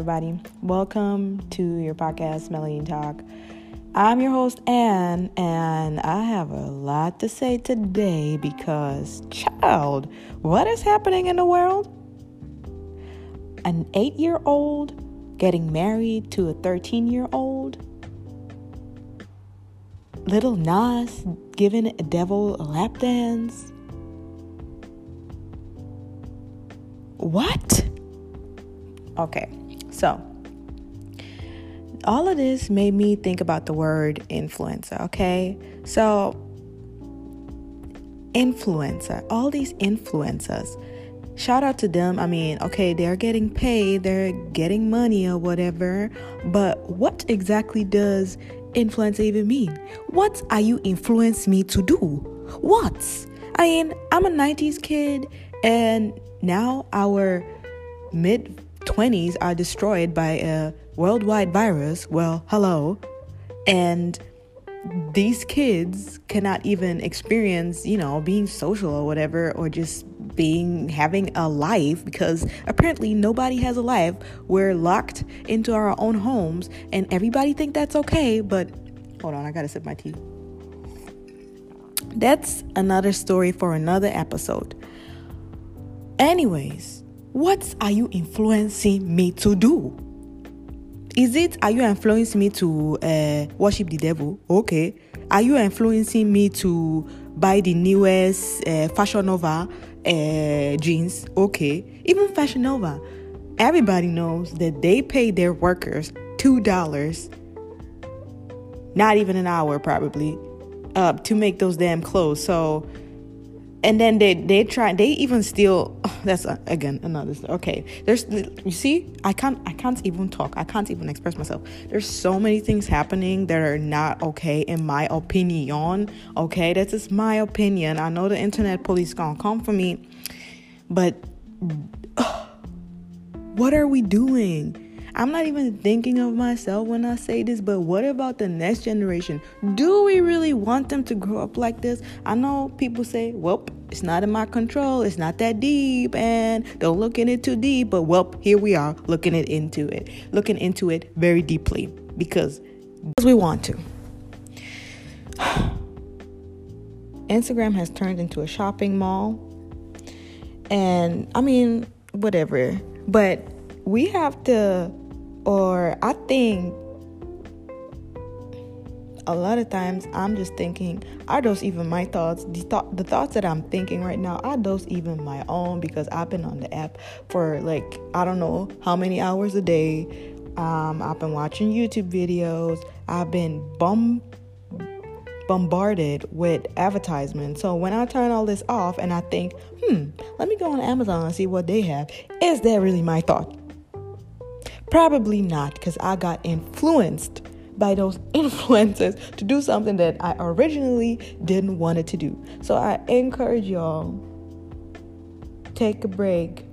everybody. Welcome to your podcast, Melanie Talk. I'm your host, Anne, and I have a lot to say today because, child, what is happening in the world? An eight year old getting married to a 13 year old? Little Nas giving a devil a lap dance? What? Okay, so all of this made me think about the word influencer, okay? So, influencer, all these influencers, shout out to them. I mean, okay, they're getting paid, they're getting money or whatever, but what exactly does influencer even mean? What are you influence me to do? What? I mean, I'm a 90s kid and now our mid 20s are destroyed by a worldwide virus. Well, hello. And these kids cannot even experience, you know, being social or whatever, or just being having a life because apparently nobody has a life. We're locked into our own homes, and everybody think that's okay. But hold on, I gotta sip my tea. That's another story for another episode. Anyways, what are you influencing me to do? Is it, are you influencing me to uh, worship the devil? Okay. Are you influencing me to buy the newest uh, Fashion Nova uh, jeans? Okay. Even Fashion Nova, everybody knows that they pay their workers $2, not even an hour probably, uh, to make those damn clothes. So, and then they they try they even steal that's uh, again another okay there's you see i can't i can't even talk. I can't even express myself. There's so many things happening that are not okay in my opinion. Okay that's just my opinion. I know the internet police gonna come for me but uh, what are we doing I'm not even thinking of myself when I say this, but what about the next generation? Do we really want them to grow up like this? I know people say, well, it's not in my control, it's not that deep, and don't look in it too deep, but well, here we are looking it into it, looking into it very deeply because we want to. Instagram has turned into a shopping mall. And I mean, whatever. But we have to or I think a lot of times I'm just thinking, are those even my thoughts? The, thought, the thoughts that I'm thinking right now, are those even my own? Because I've been on the app for like, I don't know how many hours a day. Um, I've been watching YouTube videos. I've been bum- bombarded with advertisements. So when I turn all this off and I think, hmm, let me go on Amazon and see what they have, is that really my thought? Probably not, because I got influenced by those influencers to do something that I originally didn't want it to do. So I encourage y'all take a break.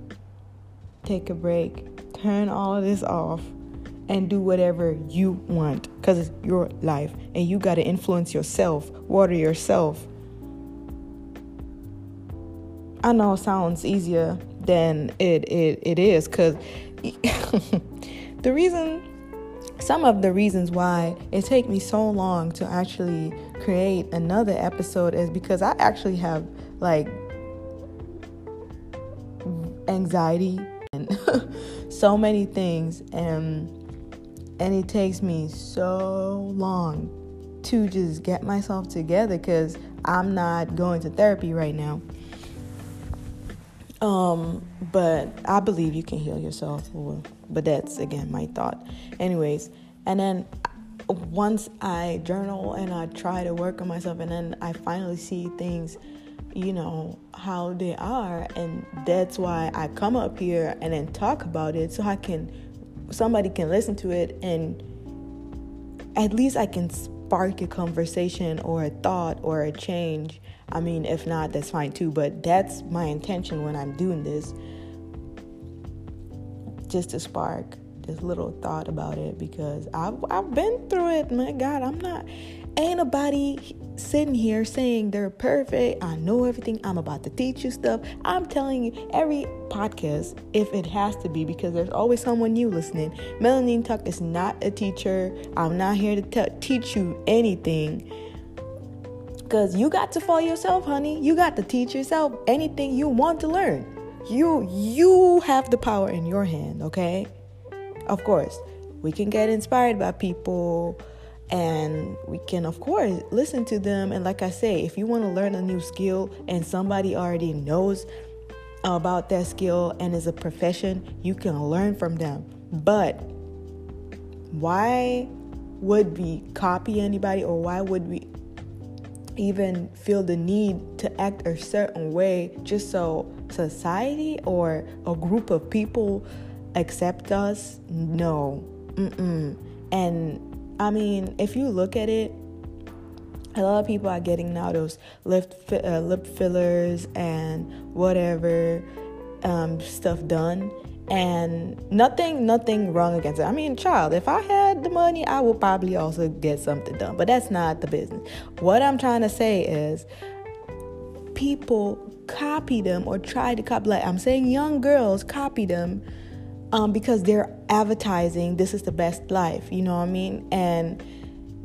Take a break. Turn all of this off and do whatever you want because it's your life and you got to influence yourself, water yourself. I know it sounds easier than it it, it is because the reason some of the reasons why it take me so long to actually create another episode is because I actually have like anxiety and so many things and and it takes me so long to just get myself together cuz I'm not going to therapy right now. Um but I believe you can heal yourself or but that's again my thought. Anyways, and then once I journal and I try to work on myself, and then I finally see things, you know, how they are, and that's why I come up here and then talk about it so I can, somebody can listen to it, and at least I can spark a conversation or a thought or a change. I mean, if not, that's fine too, but that's my intention when I'm doing this just to spark this little thought about it because I've, I've been through it. My God, I'm not, ain't nobody sitting here saying they're perfect. I know everything. I'm about to teach you stuff. I'm telling you every podcast, if it has to be, because there's always someone new listening. Melanie Talk is not a teacher. I'm not here to te- teach you anything. Because you got to follow yourself, honey. You got to teach yourself anything you want to learn. You you have the power in your hand, okay? Of course, we can get inspired by people and we can of course listen to them and like i say if you want to learn a new skill and somebody already knows about that skill and is a profession you can learn from them but why would we copy anybody or why would we even feel the need to act a certain way just so society or a group of people accept us? No. Mm-mm. and I mean, if you look at it, a lot of people are getting now those lip uh, lip fillers and whatever um, stuff done, and nothing nothing wrong against it. I mean, child, if I had the money, I would probably also get something done, but that's not the business. What I'm trying to say is, people copy them or try to copy. Like I'm saying, young girls copy them um, because they're advertising this is the best life, you know what I mean? And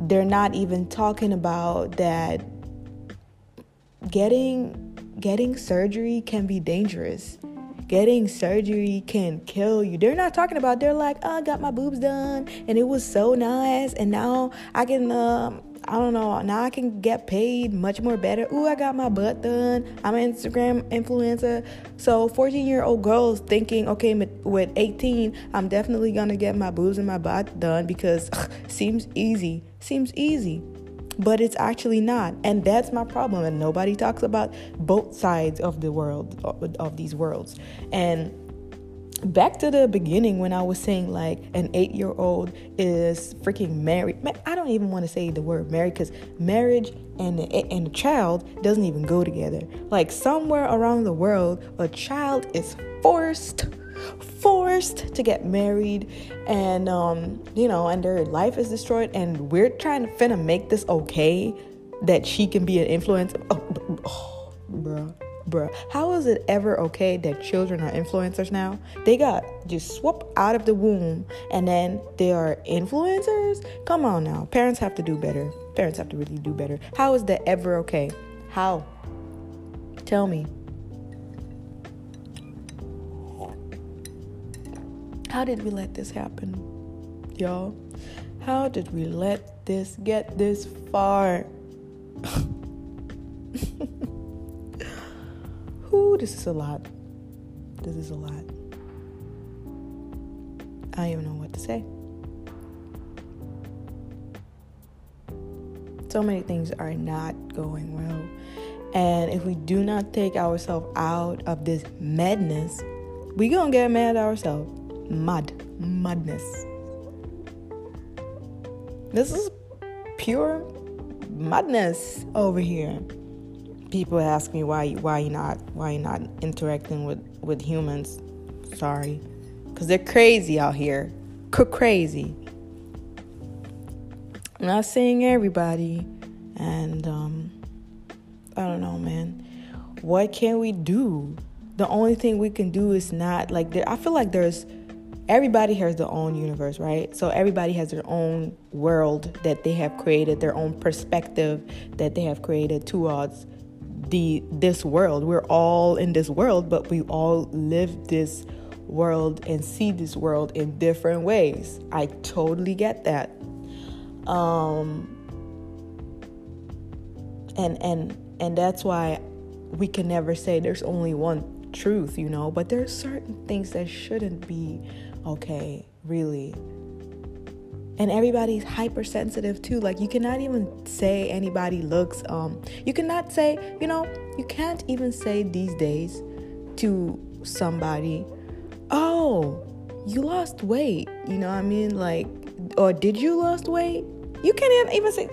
they're not even talking about that getting getting surgery can be dangerous. Getting surgery can kill you. They're not talking about. They're like, oh, I got my boobs done, and it was so nice, and now I can um, I don't know. Now I can get paid much more better. Ooh, I got my butt done. I'm an Instagram influencer. So 14 year old girls thinking, okay, with 18, I'm definitely gonna get my boobs and my butt done because ugh, seems easy. Seems easy. But it's actually not. And that's my problem. And nobody talks about both sides of the world, of, these worlds. And back to the beginning when I was saying like an eight year old is freaking married. I don't even want to say the word married because marriage and and a child doesn't even go together. Like somewhere around the world, a child is forced forced to get married and um you know and their life is destroyed and we're trying to finna make this okay that she can be an influencer oh, oh bro Bruh, how is it ever okay that children are influencers now? They got just swap out of the womb and then they are influencers? Come on now. Parents have to do better. Parents have to really do better. How is that ever okay? How? Tell me. How did we let this happen, y'all? How did we let this get this far? Ooh, this is a lot. This is a lot. I don't even know what to say. So many things are not going well. And if we do not take ourselves out of this madness, we gonna get mad at ourselves. Mud. Madness. This is pure madness over here people ask me why why you not why you not interacting with with humans. Sorry, because they're crazy out here. C- crazy. I'm not saying everybody, and um, I don't know, man. What can we do? The only thing we can do is not like there. I feel like there's everybody has their own universe, right? So everybody has their own world that they have created, their own perspective that they have created towards the this world. We're all in this world, but we all live this world and see this world in different ways. I totally get that. Um and and and that's why we can never say there's only one truth, you know, but there are certain things that shouldn't be okay, really. And everybody's hypersensitive too. Like you cannot even say anybody looks um you cannot say you know you can't even say these days to somebody oh you lost weight. You know what i mean? Like or did you lost weight? You can't even say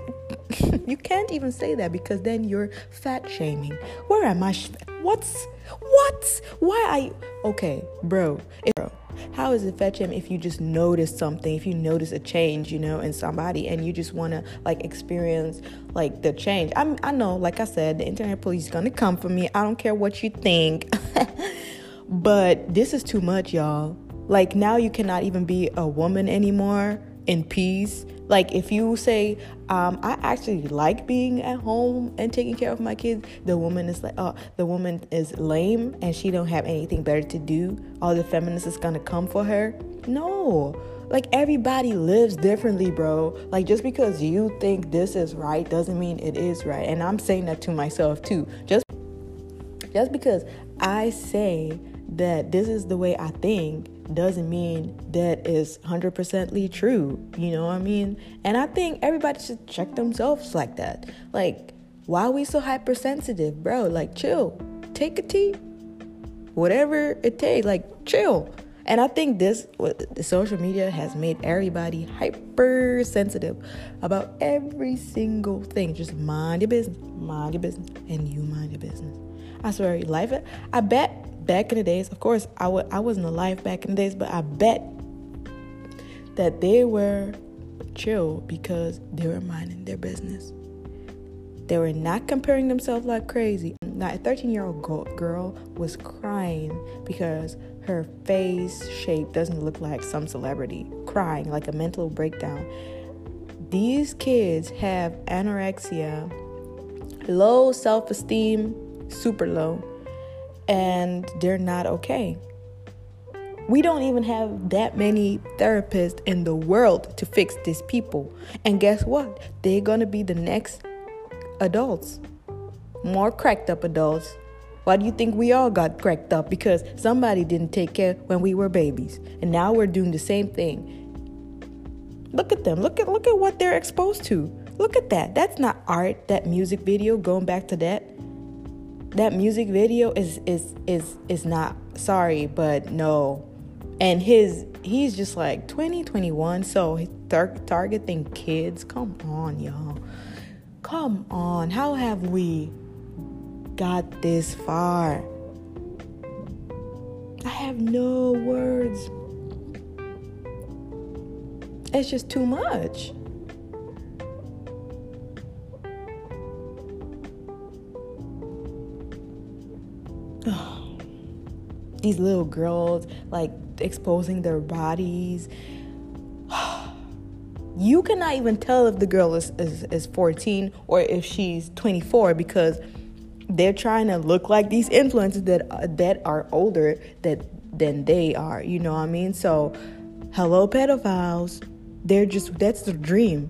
you can't even say that because then you're fat shaming. Where am i sh- what's what? Why are you okay bro bro How is it fetch him if you just notice something, if you notice a change, you know, in somebody and you just want to like experience like the change? I'm, I know, like I said, the internet police is to come for me. I don't care what you think. but this is too much, y'all. Like now you cannot even be a woman anymore in peace. Like if you say, um, I actually like being at home and taking care of my kids, the woman is like, oh, the woman is lame and she don't have anything better to do. All the feminists is gonna come for her. No. Like everybody lives differently, bro. Like just because you think this is right doesn't mean it is right. And I'm saying that to myself too. Just just because I say that this is the way I think doesn't mean that is 100%ly true. You know what I mean? And I think everybody should check themselves like that. Like, why are we so hypersensitive, bro? Like, chill. Take a tea. Whatever it takes, like, chill. And I think this the social media has made everybody hypersensitive about every single thing. Just mind your business, mind your business, and you mind your business. I swear, life. I bet back in the days, of course, I w- I wasn't alive back in the days, but I bet that they were chill because they were minding their business. They were not comparing themselves like crazy. Now, a 13 year old girl was crying because her face shape doesn't look like some celebrity, crying like a mental breakdown. These kids have anorexia, low self esteem, super low, and they're not okay. We don't even have that many therapists in the world to fix these people. And guess what? They're going to be the next adults, more cracked up adults. Why do you think we all got cracked up? Because somebody didn't take care when we were babies. And now we're doing the same thing. Look at them. Look at look at what they're exposed to. Look at that. That's not art, that music video going back to that that music video is is is is not sorry but no. And his he's just like 2021 so tar- targeting kids. Come on y'all. Come on. How have we got this far? I have no words. It's just too much these little girls like exposing their bodies. you cannot even tell if the girl is, is, is 14 or if she's 24 because they're trying to look like these influencers that uh, that are older that than they are. You know what I mean? So, hello pedophiles. They're just that's the dream.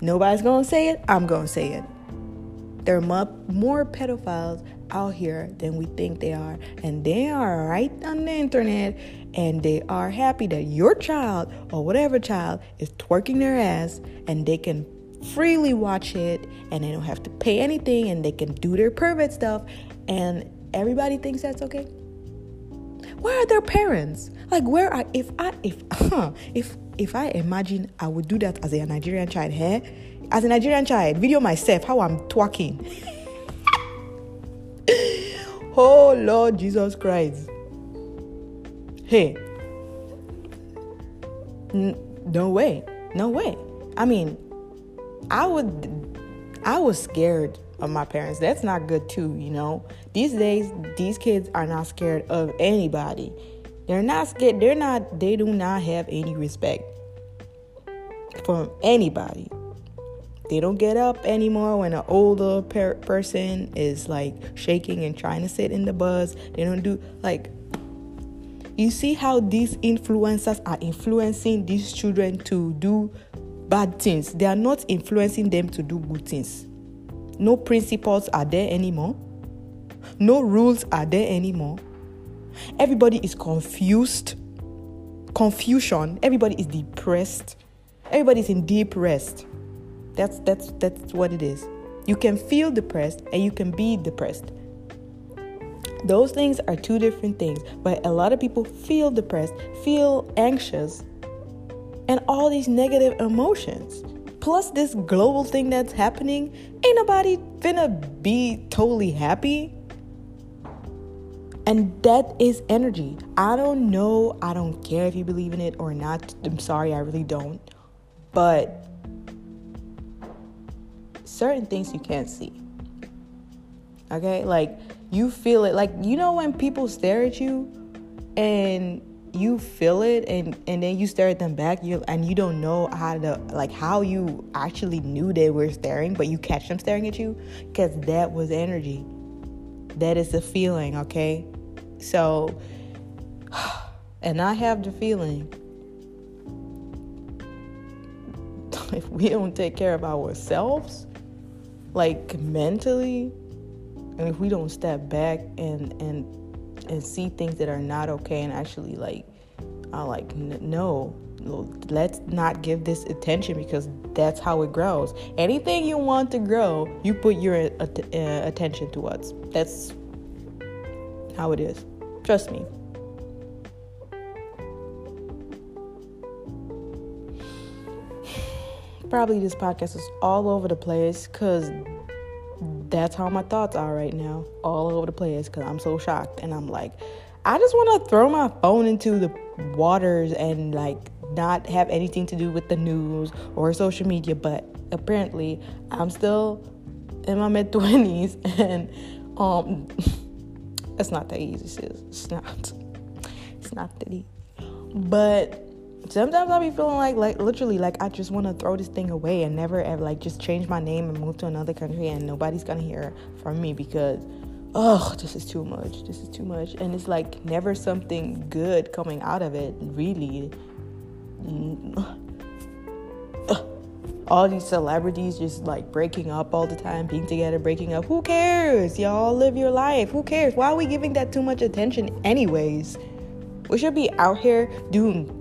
Nobody's gonna say it. I'm gonna say it. There are more pedophiles out here than we think they are. And they are right on the internet and they are happy that your child or whatever child is twerking their ass and they can freely watch it and they don't have to pay anything and they can do their pervert stuff and everybody thinks that's okay. Where are their parents? Like where are if I if huh, if if I imagine I would do that as a Nigerian child, hey? As a Nigerian child, video myself how I'm twerking. Oh Lord Jesus Christ. Hey. No way. No way. I mean, I would I was scared of my parents. That's not good too, you know. These days these kids are not scared of anybody. They're not scared. They're not they do not have any respect for anybody. They don't get up anymore when an older per- person is like shaking and trying to sit in the bus. They don't do like. You see how these influencers are influencing these children to do bad things. They are not influencing them to do good things. No principles are there anymore. No rules are there anymore. Everybody is confused. Confusion. Everybody is depressed. Everybody is in deep rest. That's that's that's what it is. You can feel depressed and you can be depressed. Those things are two different things, but a lot of people feel depressed, feel anxious, and all these negative emotions. Plus this global thing that's happening, ain't nobody finna be totally happy. And that is energy. I don't know. I don't care if you believe in it or not. I'm sorry, I really don't. But certain things you can't see. Okay? Like you feel it. Like you know when people stare at you and you feel it and and then you stare at them back you and you don't know how to like how you actually knew they were staring but you catch them staring at you because that was energy that is the feeling okay so and i have the feeling if we don't take care of ourselves like mentally and if we don't step back and and and see things that are not okay and actually like I like no let's not give this attention because that's how it grows. Anything you want to grow you put your uh, uh attention towards. That's how it is. Trust me probably this podcast is all over the place because that's how my thoughts are right now, all over the place because I'm so shocked. And I'm like, I just want to throw my phone into the waters and like not have anything to do with the news or social media. But apparently, I'm still in my mid 20s and um, it's not that easy, sis. It's not. It's not that easy. But sometimes I'll be feeling like like literally like I just want to throw this thing away and never ever like just change my name and move to another country and nobody's gonna hear from me because oh this is too much this is too much. And it's like never something good coming out of it really. All these celebrities just like breaking up all the time being together breaking up. Who cares? Y'all live your life. Who cares? Why are we giving that too much attention anyways? We should be out here doing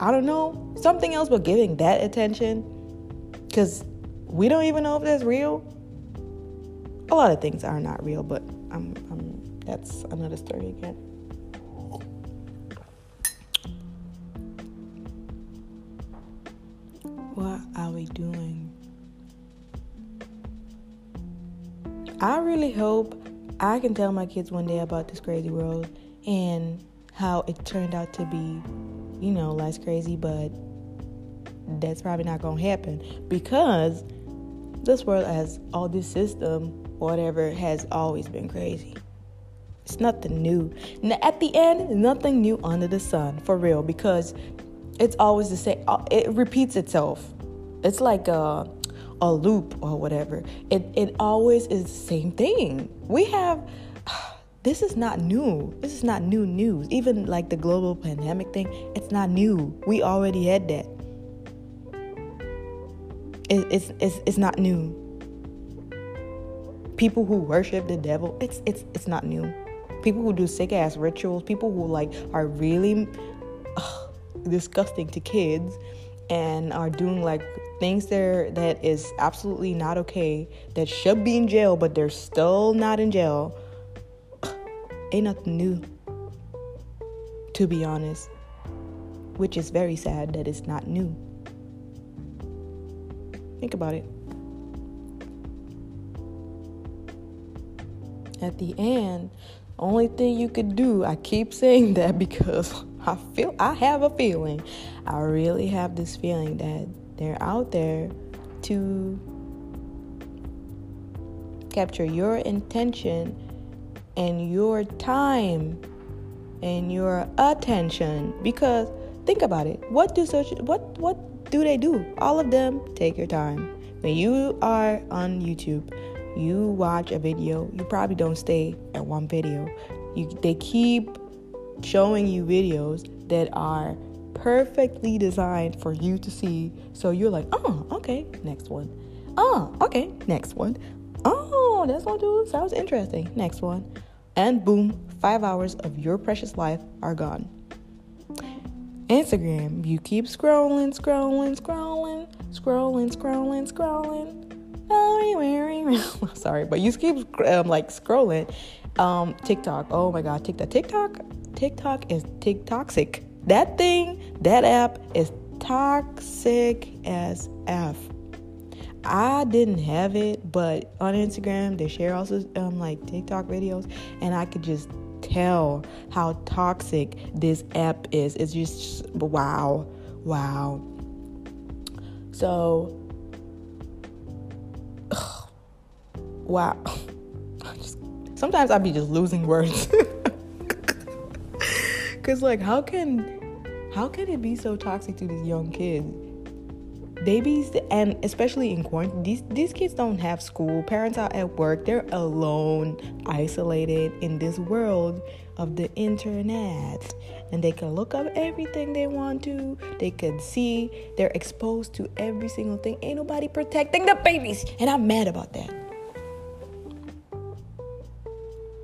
I don't know, something else but giving that attention because we don't even know if that's real. A lot of things are not real, but I'm, I'm, that's another story again. What are we doing? I really hope I can tell my kids one day about this crazy world and how it turned out to be you know, life's crazy, but that's probably not going to happen because this world has all this system, whatever, has always been crazy. It's nothing new. At the end, nothing new under the sun, for real, because it's always the same. Uh, it repeats itself. It's like a, a loop or whatever. It, it always is the same thing. We have this is not new. This is not new news. Even like the global pandemic thing, it's not new. We already had that. It, it's, it's, it's not new. People who worship the devil, it's, it's, it's not new. People who do sick ass rituals, people who like are really ugh, disgusting to kids and are doing like things there that is absolutely not okay that should be in jail but they're still not in jail ain't nothing new, to be honest, which is very sad that it's not new. Think about it. At the end, only thing you could do, I keep saying that because I feel I have a feeling. I really have this feeling that they're out there to capture your intention and your time and your attention. Because think about it. What do social what what do they do? All of them take your time. When you are on youtube you watch a video you probably don't stay at one video. You they keep showing you videos that are perfectly designed for you to see. So you're like oh okay next one. Oh okay next one. Oh that's what do. Sounds interesting. Next one and boom, five hours of your precious life are gone. Instagram, you keep scrolling, scrolling, scrolling, scrolling, scrolling, scrolling. Sorry, but you keep um, like scrolling. Um, TikTok, oh my God, TikTok, TikTok, TikTok is TikToxic. That thing, that app is toxic as f. I didn't have it, but on Instagram they share also um, like TikTok videos, and I could just tell how toxic this app is. It's just wow, wow. So, ugh, wow. Just, sometimes I'd be just losing words. Cause like, how can how can it be so toxic to these young kids? Babies and especially in quarantine, these these kids don't have school. Parents are at work. They're alone, isolated in this world of the internet. And they can look up everything they want to. They can see. They're exposed to every single thing. Ain't nobody protecting the babies. And I'm mad about that.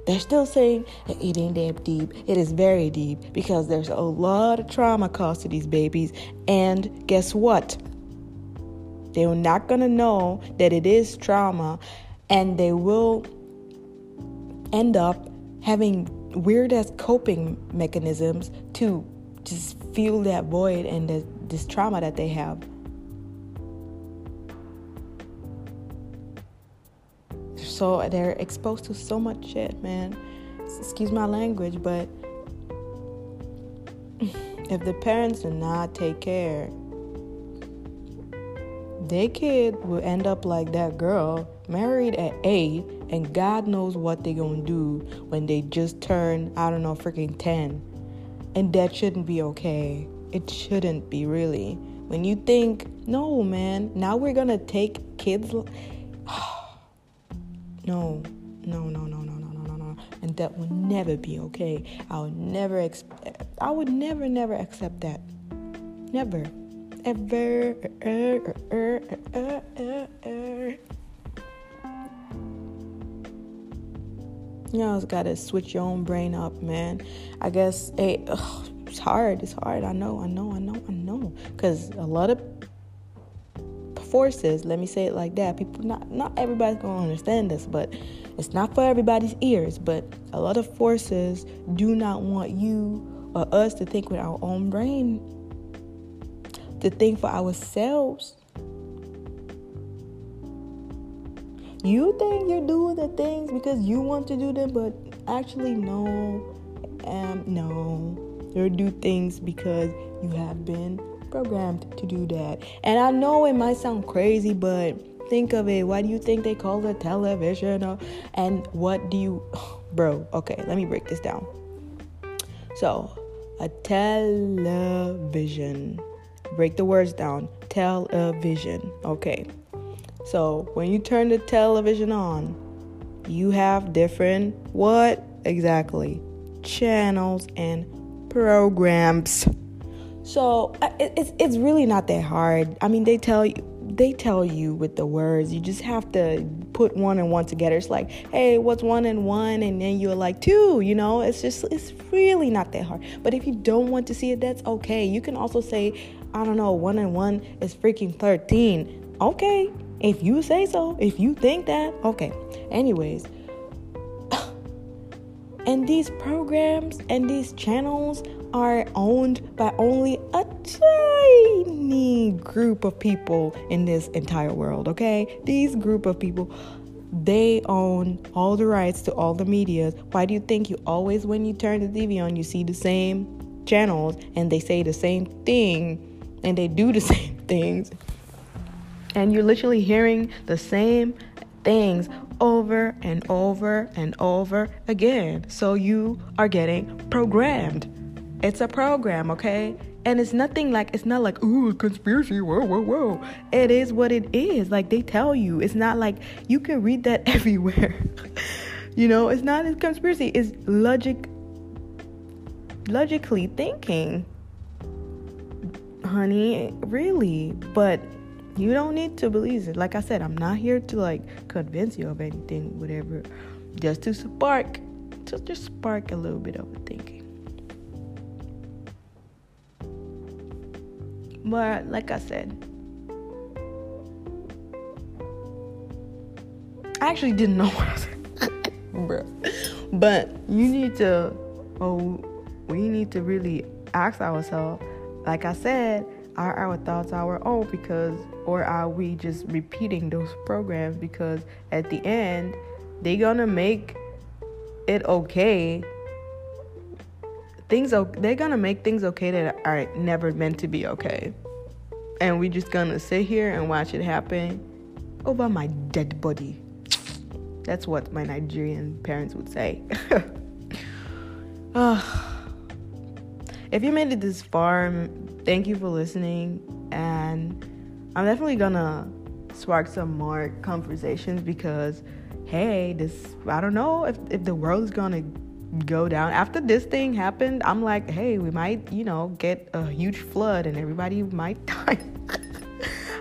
They're still saying it ain't that deep. It is very deep because there's a lot of trauma caused to these babies. And guess what? They're not going to know that it is trauma and they will end up having weird as coping mechanisms to just feel that void and the, this trauma that they have. so they're exposed to so much shit, man. Excuse my language, but if the parents do not take care, their kid will end up like that girl, married at eight, and God knows what they're gonna do when they just turn, I don't know, freaking 10. And that shouldn't be okay. It shouldn't be really. When you think, no, man, now we're gonna take kids. No, no, no, no, no, no, no, no, no. And that would never be okay. I would never, ex- I would never, never accept that. Never. Ever. Er, er, er, you it's gotta switch your own brain up, man. I guess ugh, it's hard. It's hard. I know. I know. I know. I know. Cause a lot of forces let me say it like that people not not everybody's gonna understand this but it's not for everybody's ears but a lot of forces do not want you or us to think with our own brain to think for ourselves you think you're doing the things because you want to do them but actually no um no you do things because you have been programmed to do that. And I know it might sound crazy, but think of it. Why do you think they call it television? And what do you, bro? Okay, let me break this down. So, a television. Break the words down. Television. Okay. So, when you turn the television on, you have different what exactly? Channels and programs. So it's it's really not that hard. I mean, they tell you they tell you with the words. You just have to put one and one together. It's like, hey, what's one and one? And then you're like two. You know, it's just it's really not that hard. But if you don't want to see it, that's okay. You can also say, I don't know, one and one is freaking thirteen. Okay, if you say so. If you think that, okay. Anyways. And these programs and these channels are owned by only a tiny group of people in this entire world, okay? These group of people they own all the rights to all the media. Why do you think you always when you turn the TV on you see the same channels and they say the same thing and they do the same things? And you're literally hearing the same things over and over and over again. So you are getting programmed. It's a program, okay? And it's nothing like it's not like ooh conspiracy whoa whoa whoa. It is what it is. Like they tell you. It's not like you can read that everywhere. you know, it's not a conspiracy. It's logic logically thinking. Honey, really. But you don't need to believe it. Like I said, I'm not here to like convince you of anything, whatever. Just to spark, just to just spark a little bit of thinking. But like I said, I actually didn't know what I was bro. But you need to, oh, we need to really ask ourselves. Like I said, are our thoughts our own because or are we just repeating those programs? Because at the end they're gonna make it okay. Things they're gonna make things okay that are never meant to be okay. And we're just gonna sit here and watch it happen over my dead body. That's what my nigerian parents would say ah. If you made it this far thank you for listening and i'm definitely gonna spark some more conversations because hey this i don't know if, if the world is gonna go down. After this thing happened, I'm like, hey, we might, you know, get a huge flood and everybody might die.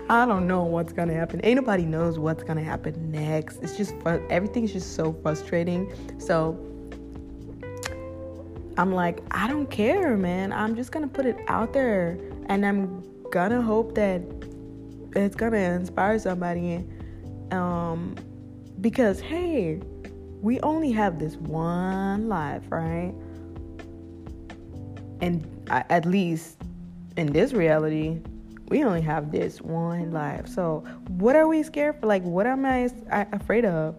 I don't know what's gonna happen. Ain't nobody knows what's gonna happen next. It's just. Everything's just so frustrating. So I'm like, I don't care, man. I'm just gonna put it out there, and I'm gonna hope that it's gonna inspire somebody. Um, because hey, we only have this one life, right? And at least in this reality, we only have this one life. So, what are we scared for? Like, what am I afraid of?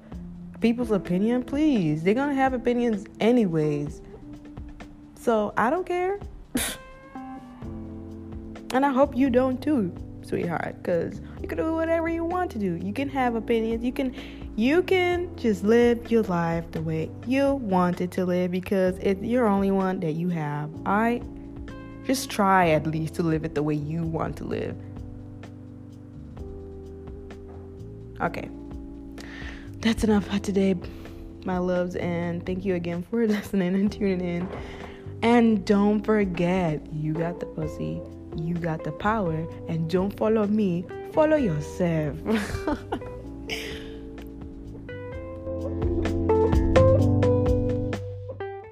People's opinion? Please. They're to have opinions anyways. So, I don't care. and I hope you don't too, sweetheart, because you can do whatever you want to do. You can have opinions. You can you can just live your life the way you want it to live because it's your only one that you have. I just try at least to live it the way you want to live. Okay. That's enough for today, my loves, and thank you again for listening and tuning in. And don't forget, you got the pussy, you got the power, and don't follow me, follow yourself.